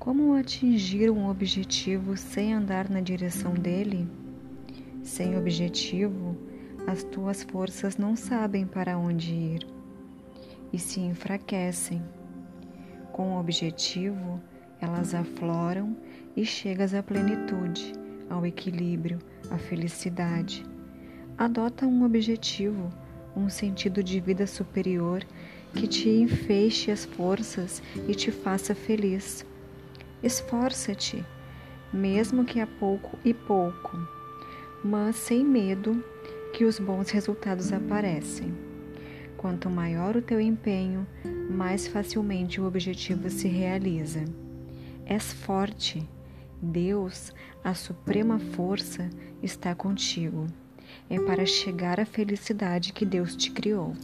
Como atingir um objetivo sem andar na direção dele? Sem objetivo, as tuas forças não sabem para onde ir e se enfraquecem. Com o objetivo, elas afloram e chegas à plenitude, ao equilíbrio, à felicidade. Adota um objetivo, um sentido de vida superior que te enfeixe as forças e te faça feliz. Esforça-te, mesmo que a pouco e pouco, mas sem medo que os bons resultados aparecem. Quanto maior o teu empenho, mais facilmente o objetivo se realiza. És forte. Deus, a suprema força, está contigo. É para chegar à felicidade que Deus te criou.